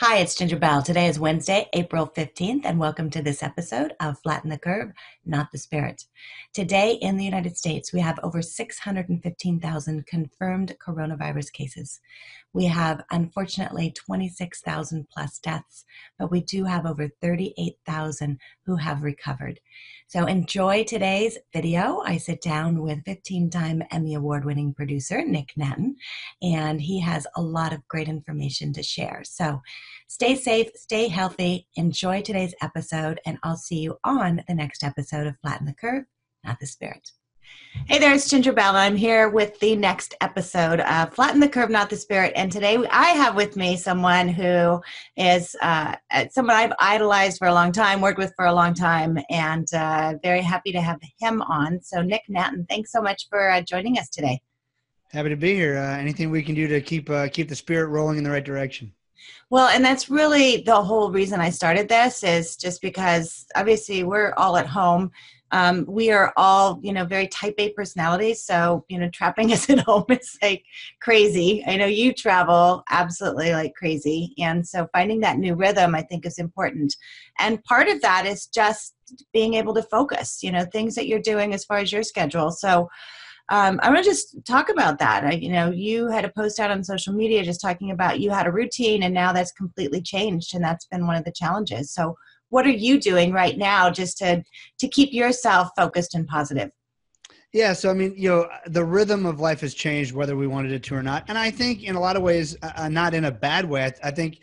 Hi, it's Ginger Bell. Today is Wednesday, April 15th, and welcome to this episode of Flatten the Curve, Not the Spirit. Today in the United States, we have over 615,000 confirmed coronavirus cases. We have, unfortunately, 26,000 plus deaths, but we do have over 38,000 who have recovered. So enjoy today's video. I sit down with 15 time Emmy Award winning producer Nick Nanton, and he has a lot of great information to share. So stay safe, stay healthy, enjoy today's episode, and I'll see you on the next episode of Flatten the Curve, Not the Spirit. Hey there, it's Ginger Bell. I'm here with the next episode of Flatten the Curve, Not the Spirit. And today I have with me someone who is uh, someone I've idolized for a long time, worked with for a long time, and uh, very happy to have him on. So, Nick Nanton, thanks so much for uh, joining us today. Happy to be here. Uh, anything we can do to keep uh, keep the spirit rolling in the right direction. Well, and that's really the whole reason I started this is just because obviously we're all at home. Um, we are all you know very type a personalities so you know trapping us at home is like crazy. I know you travel absolutely like crazy and so finding that new rhythm i think is important. And part of that is just being able to focus you know things that you're doing as far as your schedule. So um, I want to just talk about that. I, you know, you had a post out on social media just talking about you had a routine and now that's completely changed, and that's been one of the challenges. So, what are you doing right now just to to keep yourself focused and positive yeah so i mean you know the rhythm of life has changed whether we wanted it to or not and i think in a lot of ways uh, uh not in a bad way I, I think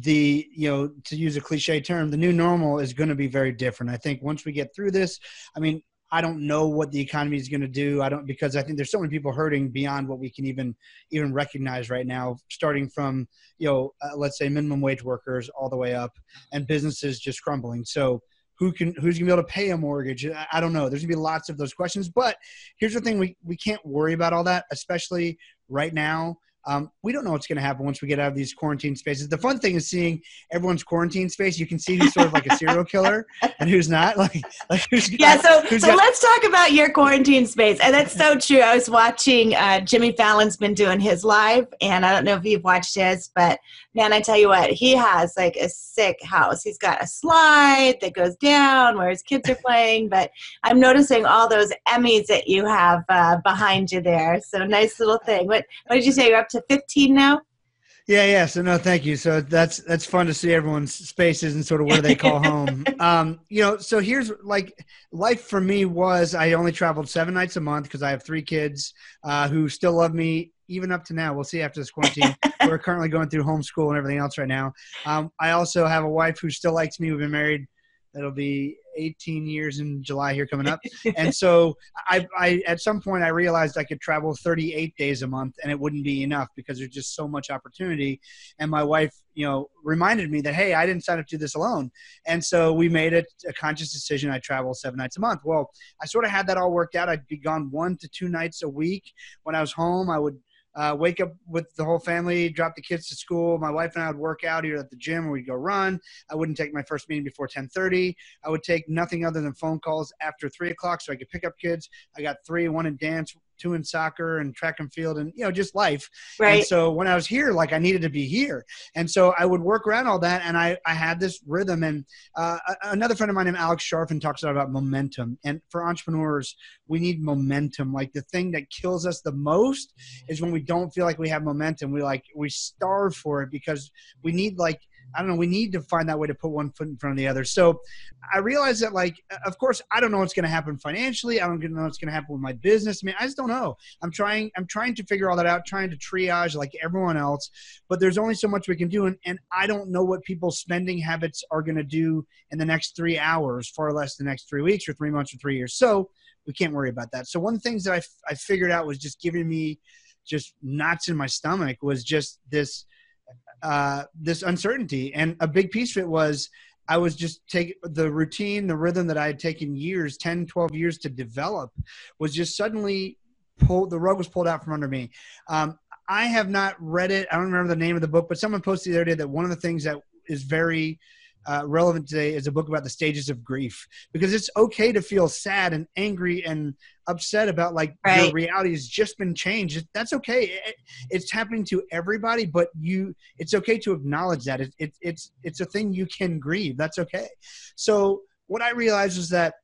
the you know to use a cliche term the new normal is going to be very different i think once we get through this i mean I don't know what the economy is going to do. I don't because I think there's so many people hurting beyond what we can even even recognize right now. Starting from you know uh, let's say minimum wage workers all the way up, and businesses just crumbling. So who can who's gonna be able to pay a mortgage? I don't know. There's gonna be lots of those questions. But here's the thing: we we can't worry about all that, especially right now um, we don't know what's going to happen once we get out of these quarantine spaces. The fun thing is seeing everyone's quarantine space. You can see who's sort of like a serial killer and who's not. Like, like who's yeah. Got, so, so got- let's talk about your quarantine space. And that's so true. I was watching uh, Jimmy Fallon's been doing his live, and I don't know if you've watched his, but man, I tell you what, he has like a sick house. He's got a slide that goes down where his kids are playing. But I'm noticing all those Emmys that you have uh, behind you there. So nice little thing. What What did you say? You're up to 15 now? Yeah, yeah. So no, thank you. So that's that's fun to see everyone's spaces and sort of where they call home. Um, you know, so here's like life for me was I only traveled seven nights a month because I have three kids uh, who still love me even up to now. We'll see after this quarantine. We're currently going through homeschool and everything else right now. Um, I also have a wife who still likes me. We've been married. It'll be 18 years in July here coming up. and so I, I, at some point I realized I could travel 38 days a month and it wouldn't be enough because there's just so much opportunity. And my wife, you know, reminded me that, Hey, I didn't sign up to do this alone. And so we made it a conscious decision. I travel seven nights a month. Well, I sort of had that all worked out. I'd be gone one to two nights a week. When I was home, I would uh, wake up with the whole family, drop the kids to school. My wife and I would work out either at the gym or we'd go run. I wouldn't take my first meeting before 10:30. I would take nothing other than phone calls after three o'clock so I could pick up kids. I got three, one in dance, two in soccer and track and field and you know just life. Right. and so when i was here like i needed to be here. And so i would work around all that and i i had this rhythm. And uh, another friend of mine named alex charfen talks a lot about momentum. And for entrepreneurs we need momentum. Like the thing that kills us the most is when we don't feel like we have momentum. We like we starve for it because we need like I don't know. We need to find that way to put one foot in front of the other. So I realize that, like, uh, of course, I don't know what's going to happen financially. I don't know what's going to happen with my business. I mean, I just don't know. I'm trying. I'm trying to figure all that out. Trying to triage like everyone else. But there's only so much we can do, and, and I don't know what people's spending habits are going to do in the next three hours, far less the next three weeks or three months or three years. So we can't worry about that. So one of the things that I, I figured out was just giving me just knots in my stomach was just this uh, this uncertainty. And a big piece of it was I was just take the routine, the rhythm that I had taken years, 10, 12 years to develop was just suddenly pulled, the rug was pulled out from under me. Um, I have not read it. I don't remember the name of the book, but someone posted the other day that one of the things that is very uh, relevant today is a book about the stages of grief because it's okay to feel sad and angry and upset about like Right. your reality has just been changed. That's okay. It- it's happening to everybody, but you, it's okay to acknowledge that. It, it, it's it's a thing you can grieve. That's okay. So what I realized was that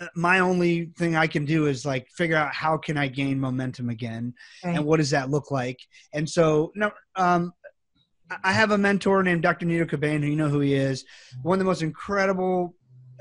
uh, my only thing I can do is like figure out how can I gain momentum again, Right. and what does that look like. And so no, um, I- have a mentor named Dr. Nido Qubein, who you know who he is, one of the most incredible.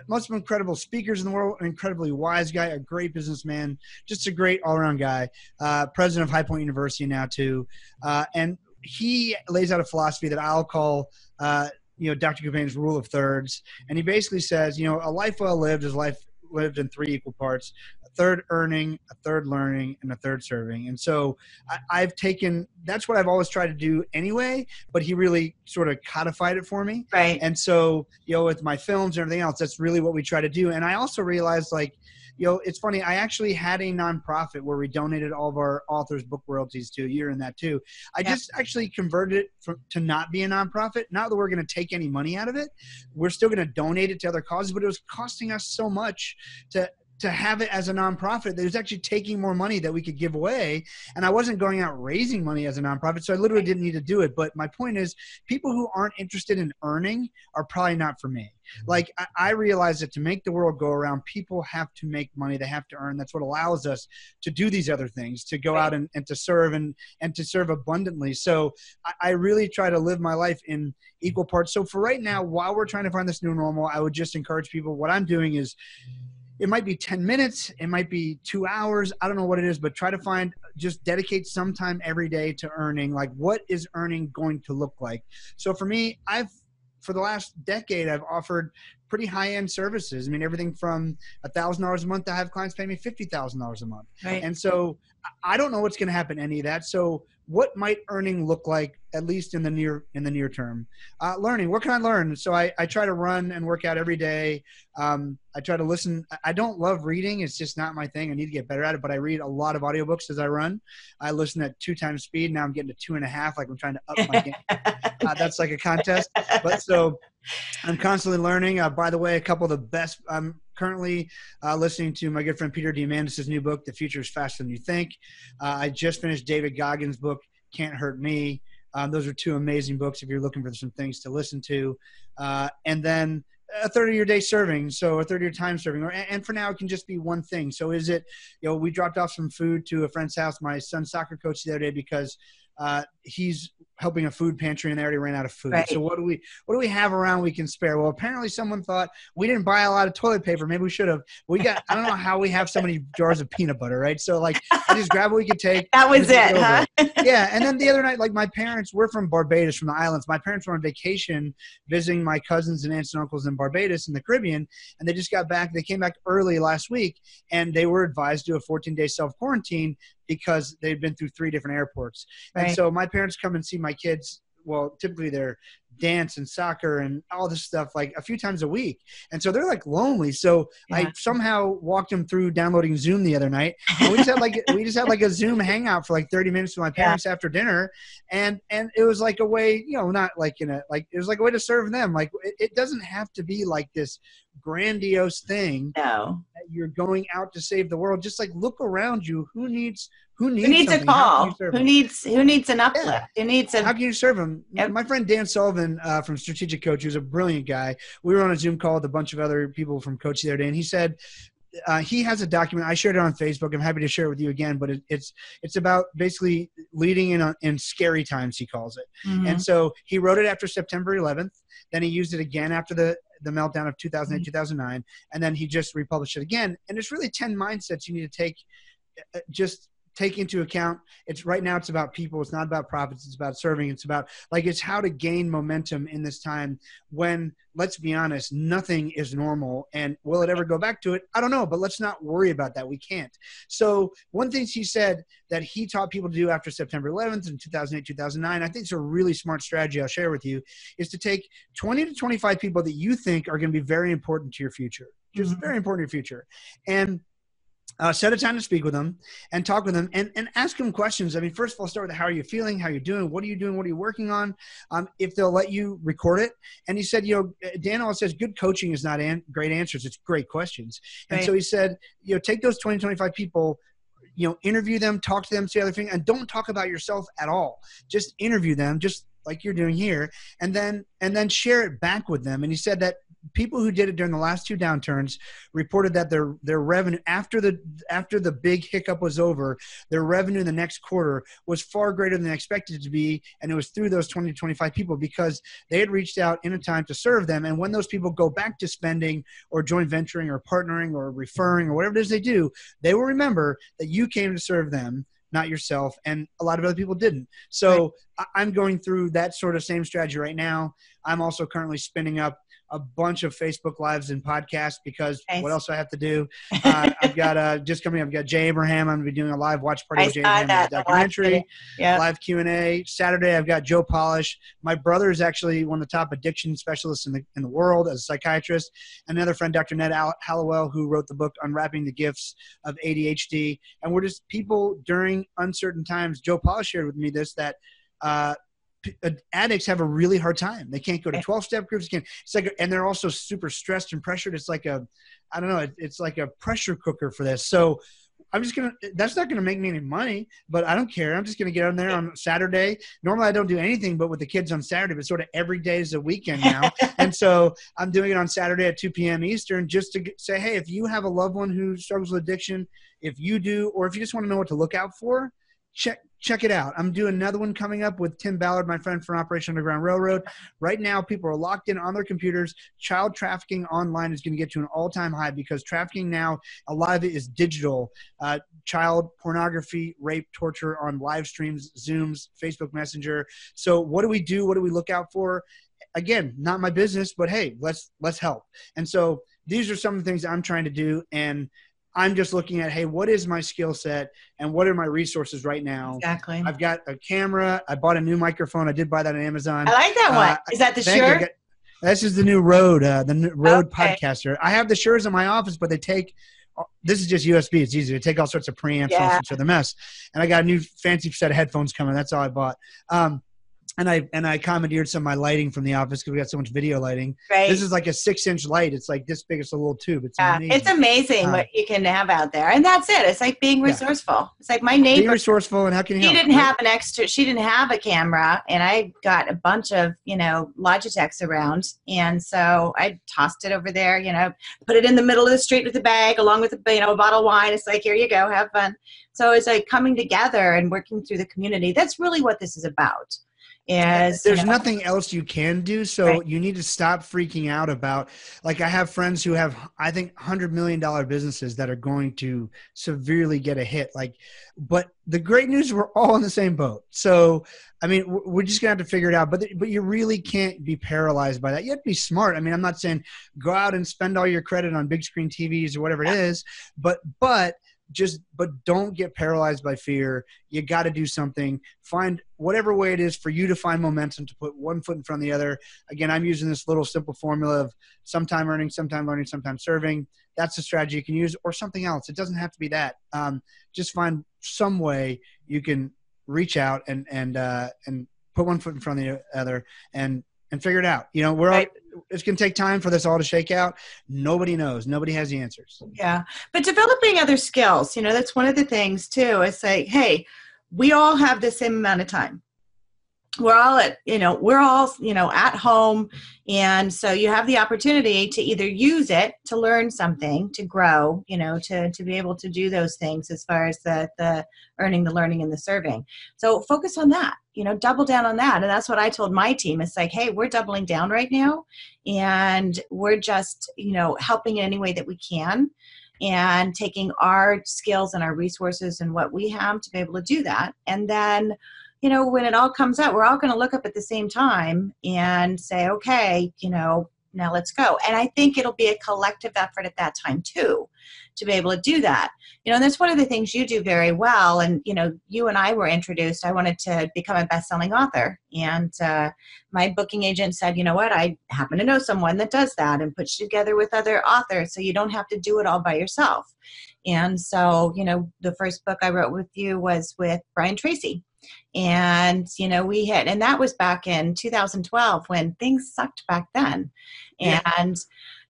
Most incredible speakers in the world, an incredibly wise guy, a great businessman, just a great all-around guy. Uh, president of High Point University now too, uh, and he lays out a philosophy that I'll call, uh, you know, Dr. Qubein's rule of thirds, and he basically says, you know, a life well lived is life lived in three equal parts: third earning, a third learning, and a third serving. And so I, I've taken that's what I've always tried to do anyway, but he really sort of codified it for me. Right. And so, you know, with my films and everything else, that's really what we try to do. And I also realized, like, you know, it's funny. I actually had a nonprofit where we donated all of our authors' book royalties to a year in that too. I Yeah. just actually converted it from, to not be a nonprofit. Not that we're going to take any money out of it. We're still going to donate it to other causes, but it was costing us so much to to have it as a nonprofit that it was actually taking more money that we could give away. And i wasn't going out raising money as a nonprofit so i literally didn't need to do it. But my point is people who aren't interested in earning are probably not for me. Mm-hmm. Like I, I realize that to make the world go around people have to make money. They have to earn. That's what allows us to do these other things to go out and, and to serve and and to serve abundantly. So I, I really try to live my life in equal parts. So for right now while we're trying to find this new normal i would just encourage people what i'm doing is it might be 10 minutes it might be two hours i don't know what it is but try to find just dedicate some time every day to earning like what is earning going to look like? So for me i've for the last decade i've offered pretty high-end services i mean everything from a thousand dollars a month to have clients pay me fifty thousand dollars a month Right. and so I- don't know what's going to happen any of that. So what might earning look like at least in the near in the near term? Uh, learning. What can I learn? So I, I try to run and work out every day. Um, I try to listen. I- I don't love reading. It's just not my thing. I need to get better at it. But I read a lot of audiobooks as I run. I listen at two times speed. Now I'm getting to two and a half. Like I'm trying to up my game. Uh, that's like a contest. But so I'm constantly learning. Uh, by the way, a couple of the best. I'm currently uh, listening to my good friend Peter Diamandis' new book, The Future is Faster Than You Think. Uh, I just finished David Goggins' book, Can't Hurt Me. Um, those are two amazing books if you're looking for some things to listen to. Uh, and then a third of your day serving, so a third of your time serving, or and for now it can just be one thing. So is it, you know, we dropped off some food to a friend's house, my son's soccer coach the other day because uh, he's helping a food pantry and they already ran out of food. Right. So what do we what do we have around we can spare? Well, apparently someone thought we didn't buy a lot of toilet paper. Maybe we should have. We got I don't know how we have so many jars of peanut butter, right? So like I just grab what we could take. that was it, huh? yeah, and then the other night, like my parents, we're from Barbados, from the islands. My parents were on vacation visiting my cousins and aunts and uncles in Barbados in the Caribbean, and they just got back. They came back early last week, and they were advised to do a 14 day self quarantine because they'd been through three different airports. And so my parents come and see my kids. Well, typically they're dance and soccer and all this stuff like a few times a week, and so they're like lonely. So I somehow walked them through downloading Zoom the other night, and we just had like we just had like a Zoom hangout for like 30 minutes with my Yeah. parents after dinner, and and it was like a way, you know, not like in a like it was like a way to serve them. Like it, it doesn't have to be like this grandiose thing No. that you're going out to save the world. Just like look around you. Who needs who needs, Who needs a something? How can call? Who needs who needs an uplift? Who needs a How can you serve them? My friend Dan Sullivan uh, from Strategic Coach, who's a brilliant guy. We were on a Zoom call with a bunch of other people from Coach the other day, and he said uh, he has a document. I shared it on Facebook. I'm happy to share it with you again, but it, it's it's about basically leading in on, in scary times. He calls it. Mhm. And so he wrote it after September 11th. Then he used it again after the the meltdown of 2008, 2009, and then he just republished it again. And it's really 10 mindsets you need to take, uh, just take into account. It's right now. It's about people. It's not about profits. It's about serving. It's about like it's how to gain momentum in this time when let's be honest, nothing is normal. And will it ever go back to it? I don't know. But let's not worry about that. We can't. So one thing he said that he taught people to do after September 11th in 2008, 2009, I think it's a really smart strategy I'll share with you, is to take 20 to 25 people that you think are going to be very important to your future, just Mhm. very important to your future. And uh, set a time to speak with them and talk with them and, and ask them questions. I mean, first of all, start with how are you feeling? How are you doing? What are you doing? What are you working on? Um, if they'll let you record it. And he said, you know, Dan always says good coaching is not an- great answers. It's great questions. And Right. so he said, you know, take those 20, 25 people, you know, interview them, talk to them, say other thing, and don't talk about yourself at all. Just interview them, just like you're doing here, and then and then share it back with them. And he said that people who did it during the last two downturns reported that their their revenue after the after the big hiccup was over, their revenue in the next quarter was far greater than they expected it to be, and it was through those 20 to 25 people because they had reached out in a time to serve them. And when those people go back to spending or joint venturing or partnering or referring or whatever it is they do, they will remember that you came to serve them not yourself and a lot of other people didn't. So I i'm going through that sort of same strategy right now. I'm also currently spinning up a bunch of facebook lives and podcasts because Nice. what else do i have to do? Uh, i've got uh, just coming i've got jay abraham. I'm going to be doing a live watch party I with jay abraham documentary. Yeah. live q&a saturday i've got joe polish. My brother is actually one of the top addiction specialists in the, in the world as a psychiatrist. Another friend dr ned Al- hallowell who wrote the book unwrapping the gifts of adhd and we're just people during uncertain times. Joe polish shared with me this that uh, Uh, addicts have a really hard time they can't go to 12 step groups can't it's like and they're also super stressed and pressured it's like a i don't know it, it's like a pressure cooker for this so I'm just gonna. That's not gonna make me any money, but I don't care. I'm just gonna get on there on Saturday. Normally, I don't do anything but with the kids on Saturday, but sort of every day is a weekend now. and so I'm doing it on Saturday at 2 p.m. Eastern, just to say, hey, if you have a loved one who struggles with addiction, if you do, or if you just want to know what to look out for, check check it out. I'm doing another one coming up with Tim Ballard, my friend from Operation Underground Railroad. Right now, people are locked in on their computers. Child trafficking online is going to get to an all-time high because trafficking now, a lot of it is digital. Uh, child pornography, rape, torture on live streams, Zooms, Facebook Messenger. So, what do we do? What do we look out for? Again, not my business, but hey, let's let's help. And so, these are some of the things I'm trying to do, and I'm just looking at, hey, what is my skill set and what are my resources right now? Exactly. I've got a camera. I bought a new microphone. I did buy that on Amazon. I like that Uh, one. Is that the Thank you. I shirt? got- This is the new Rode, uh, the new Rode Okay. Podcaster. I have the Shure in my office, but they take. This is just USB. It's easy to take all sorts of preamps Yeah. and such other mess. And I got a new fancy set of headphones coming. That's all I bought. Um, and I and I commandeered some of my lighting from the office because we got so much video lighting. Right. This is like a six inch light. It's like this big It's a little tube. It's yeah, amazing. it's amazing Uh, what you can have out there, and that's it. It's like being Yeah. resourceful. It's like my neighbor. resourceful and how can you She help? didn't right? have an extra. She didn't have a camera, and I got a bunch of you know Logitechs around, and so I tossed it over there. You know, put it in the middle of the street with a bag, along with a you know a bottle of wine. It's like here you go, have fun. So it's like coming together and working through the community. That's really what this is about. You there's know, nothing else you can do so Right. you need to stop freaking out about like i have friends who have i think 100 million dollar businesses that are going to severely get a hit like but the great news we're all in the same boat. So i mean we're just gonna have to figure it out but but you really can't be paralyzed by that. You have to be smart. I mean i'm not saying go out and spend all your credit on big screen tvs or whatever it is but but just but don't get paralyzed by fear. You got to do something. Find whatever way it is for you to find momentum to put one foot in front of the other. Again i'm using this little simple formula of sometime earning sometime learning sometime serving. That's a strategy you can use or something else. It doesn't have to be that. Um, just find some way you can reach out and and uh, and put one foot in front of the other and and figure it out. You know we're Right. all it's going to take time for this all to shake out nobody knows nobody has the answers Yeah. But developing other skills, you know, that's one of the things too. Is say, hey, we all have the same amount of time. We're all at, you know, we're all, you know, at home. And so you have the opportunity to either use it to learn something, to grow, you know, to, to be able to do those things as far as the, the earning, the learning, and the serving. So focus on that, you know, double down on that. And that's what I told my team. It's like, hey, we're doubling down right now. And we're just, you know, helping in any way that we can and taking our skills and our resources and what we have to be able to do that. And then, you know, when it all comes out, we're all going to look up at the same time and say, okay, you know, now let's go. And I think it'll be a collective effort at that time too to be able to do that. You know, and that's one of the things you do very well. And, you know, you and I were introduced. I wanted to become a best selling author. And uh, my booking agent said, you know what, I happen to know someone that does that and puts you together with other authors so you don't have to do it all by yourself. And so, you know, the first book I wrote with you was with Brian Tracy. And, you know, we hit, and that was back in 2012 when things sucked back then. Yeah. And,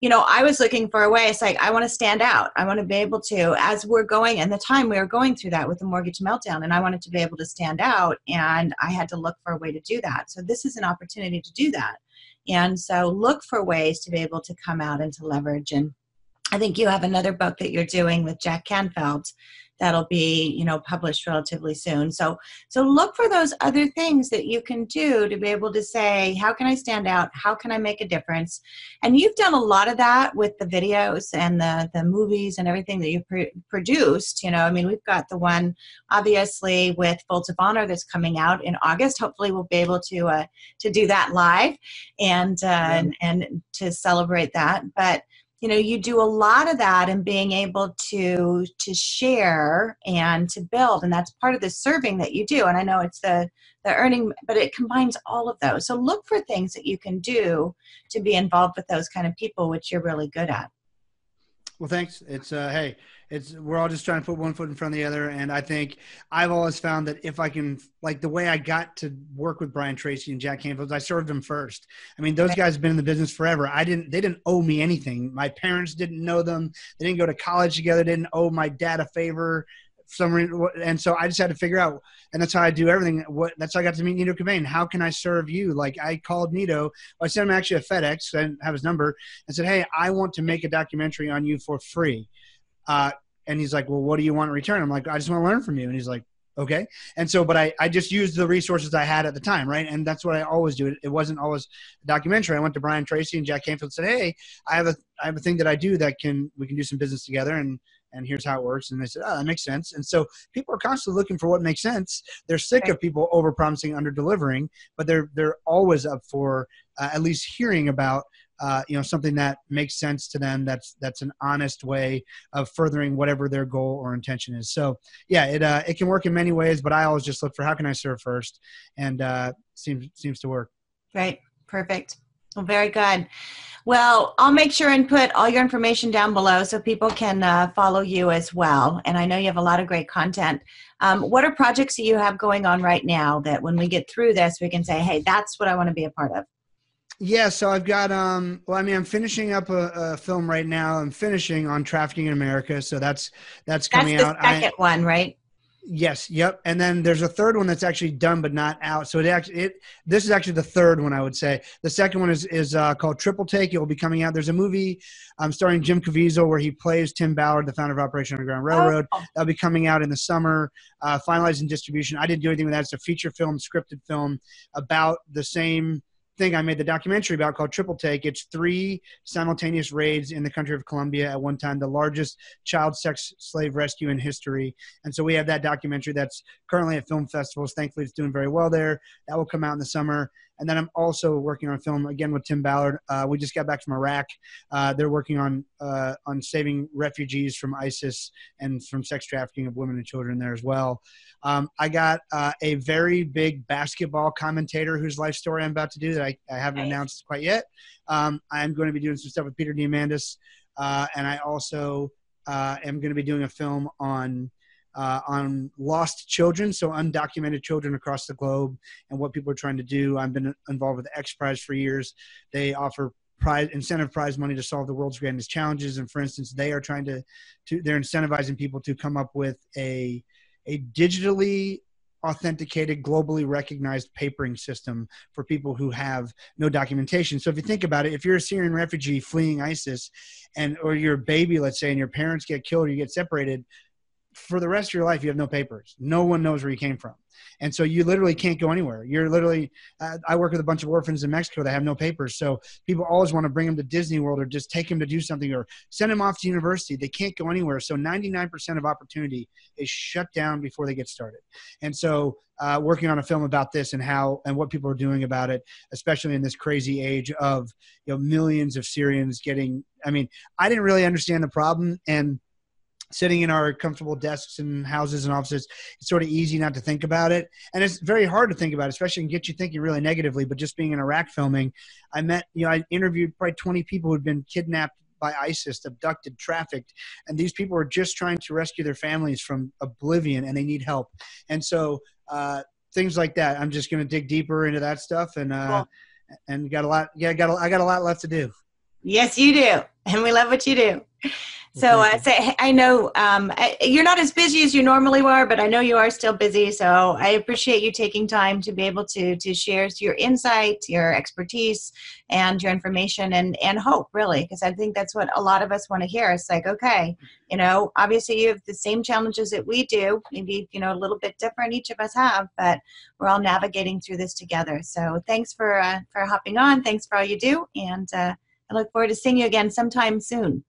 you know, I was looking for a way. It's like, I want to stand out. I want to be able to, as we're going, and the time we were going through that with the mortgage meltdown, and I wanted to be able to stand out. And I had to look for a way to do that. So this is an opportunity to do that. And so look for ways to be able to come out and to leverage. And I think you have another book that you're doing with Jack Canfield that'll be you know published relatively soon. So so look for those other things that you can do to be able to say how can i stand out? How can i make a difference? And you've done a lot of that with the videos and the the movies and everything that you've pr- produced you know? I mean we've got the one obviously with folds of honor that's coming out in august. Hopefully we'll be able to uh, to do that live and uh, yeah. and, and to celebrate that. But you know you do a lot of that and being able to to share and to build and that's part of the serving that you do and i know it's the the earning but it combines all of those. So look for things that you can do to be involved with those kind of people which you're really good at well thanks. It's uh hey it's we're all just trying to put one foot in front of the other and i think i've always found that if i can like the way i got to work with brian tracy and jack canfield i served them first. I mean those guys have been in the business forever. I didn't they didn't owe me anything. My parents didn't know them. They didn't go to college together. Didn't owe my dad a favor some reason, and so I just had to figure out, and that's how I do everything. What that's how I got to meet Nido Qubein. How can I serve you? Like I called Nido, I sent him actually a FedEx. I didn't have his number, and said, "Hey, I want to make a documentary on you for free. Uh, and he's like, well, what do you want in return? I'm like, I just want to learn from you. And he's like, okay. And so, but I, I just used the resources I had at the time. Right. And that's what I always do. It, it wasn't always a documentary. I went to Brian Tracy and Jack Canfield and said, Hey, I have a, I have a thing that I do that can, we can do some business together. And, and here's how it works. And they said, oh, that makes sense. And so people are constantly looking for what makes sense. They're sick of people over promising, under delivering, but they're, they're always up for uh, at least hearing about uh, you know something that makes sense to them that's that's an honest way of furthering whatever their goal or intention is so yeah it uh, it can work in many ways but i always just look for how can i serve first and uh, seems seems to work right perfect well very good well i'll make sure and put all your information down below so people can uh, follow you as well and i know you have a lot of great content um, what are projects that you have going on right now that when we get through this we can say hey that's what i want to be a part of yeah, so I've got um well I mean I'm finishing up a, a, film right now. I'm finishing on trafficking in America, so that's that's coming that's the out. Second I, one, right? Yes, yep. And then there's a third one that's actually done but not out. So it actually it this is actually the third one I would say. The second one is is uh, called Triple Take. It will be coming out. There's a movie um, starring Jim Caviezel where he plays Tim Ballard, the founder of Operation Underground Railroad. Oh. That'll be coming out in the summer, uh, finalizing distribution. I didn't do anything with that. It's a feature film, scripted film about the same thing I made the documentary about called Triple Take. It's three simultaneous raids in the country of Colombia at one time, the largest child sex slave rescue in history. And so we have that documentary that's currently at film festivals. Thankfully, it's doing very well there. That will come out in the summer. And then I'm also working on a film again with Tim Ballard. Uh, we just got back from Iraq. Uh, they're working on uh, on saving refugees from ISIS and from sex trafficking of women and children there as well. Um, I got uh, a very big basketball commentator whose life story I'm about to do that I, I haven't nice. announced quite yet. Um, I'm going to be doing some stuff with Peter Diamandis, uh, and I also uh, am going to be doing a film on uh, on lost children, so undocumented children across the globe, and what people are trying to do. I've been involved with the X Prize for years. They offer prize incentive prize money to solve the world's grandest challenges, and for instance, they are trying to, to they're incentivizing people to come up with a a digitally authenticated, globally recognized papering system for people who have no documentation. So if you think about it, if you're a Syrian refugee fleeing ISIS and or you're a baby, let's say, and your parents get killed or you get separated, for the rest of your life you have no papers. No one knows where you came from. And so you literally can't go anywhere. You're literally uh, i work with a bunch of orphans in mexico that have no papers. So people always want to bring them to disney world or just take them to do something or send them off to university. They can't go anywhere. So 99% of opportunity is shut down before they get started. And so uh, working on a film about this and how and what people are doing about it especially in this crazy age of you know millions of syrians getting i mean i didn't really understand the problem. And sitting in our comfortable desks and houses and offices, it's sort of easy not to think about it. And it's very hard to think about, it, especially and get you thinking really negatively. But just being in Iraq filming, I met, you know, I interviewed probably 20 people who'd been kidnapped by ISIS, abducted, trafficked, and these people are just trying to rescue their families from oblivion, and they need help. And so uh, things like that. I'm just going to dig deeper into that stuff, and uh, cool. and got a lot. Yeah, I got a, I got a lot left to do. Yes, you do, and we love what you do. So I uh, say I know um, I, you're not as busy as you normally are, but I know you are still busy. So I appreciate you taking time to be able to to share your insight, your expertise, and your information and and hope, really, because I think that's what a lot of us want to hear. It's like, okay, you know, obviously you have the same challenges that we do, maybe you know a little bit different. Each of us have, but we're all navigating through this together. So thanks for uh, for hopping on. Thanks for all you do, and uh, I look forward to seeing you again sometime soon.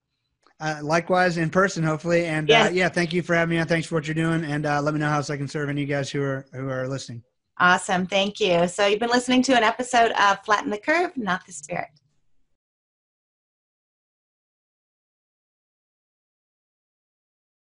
Uh, likewise in person, hopefully. And uh, yes. uh, yeah, thank you for having me on. Thanks for what you're doing, and uh, let me know how else I can serve any of you guys who are who are listening. Awesome, thank you. So you've been listening to an episode of Flatten the Curve, not the Spirit.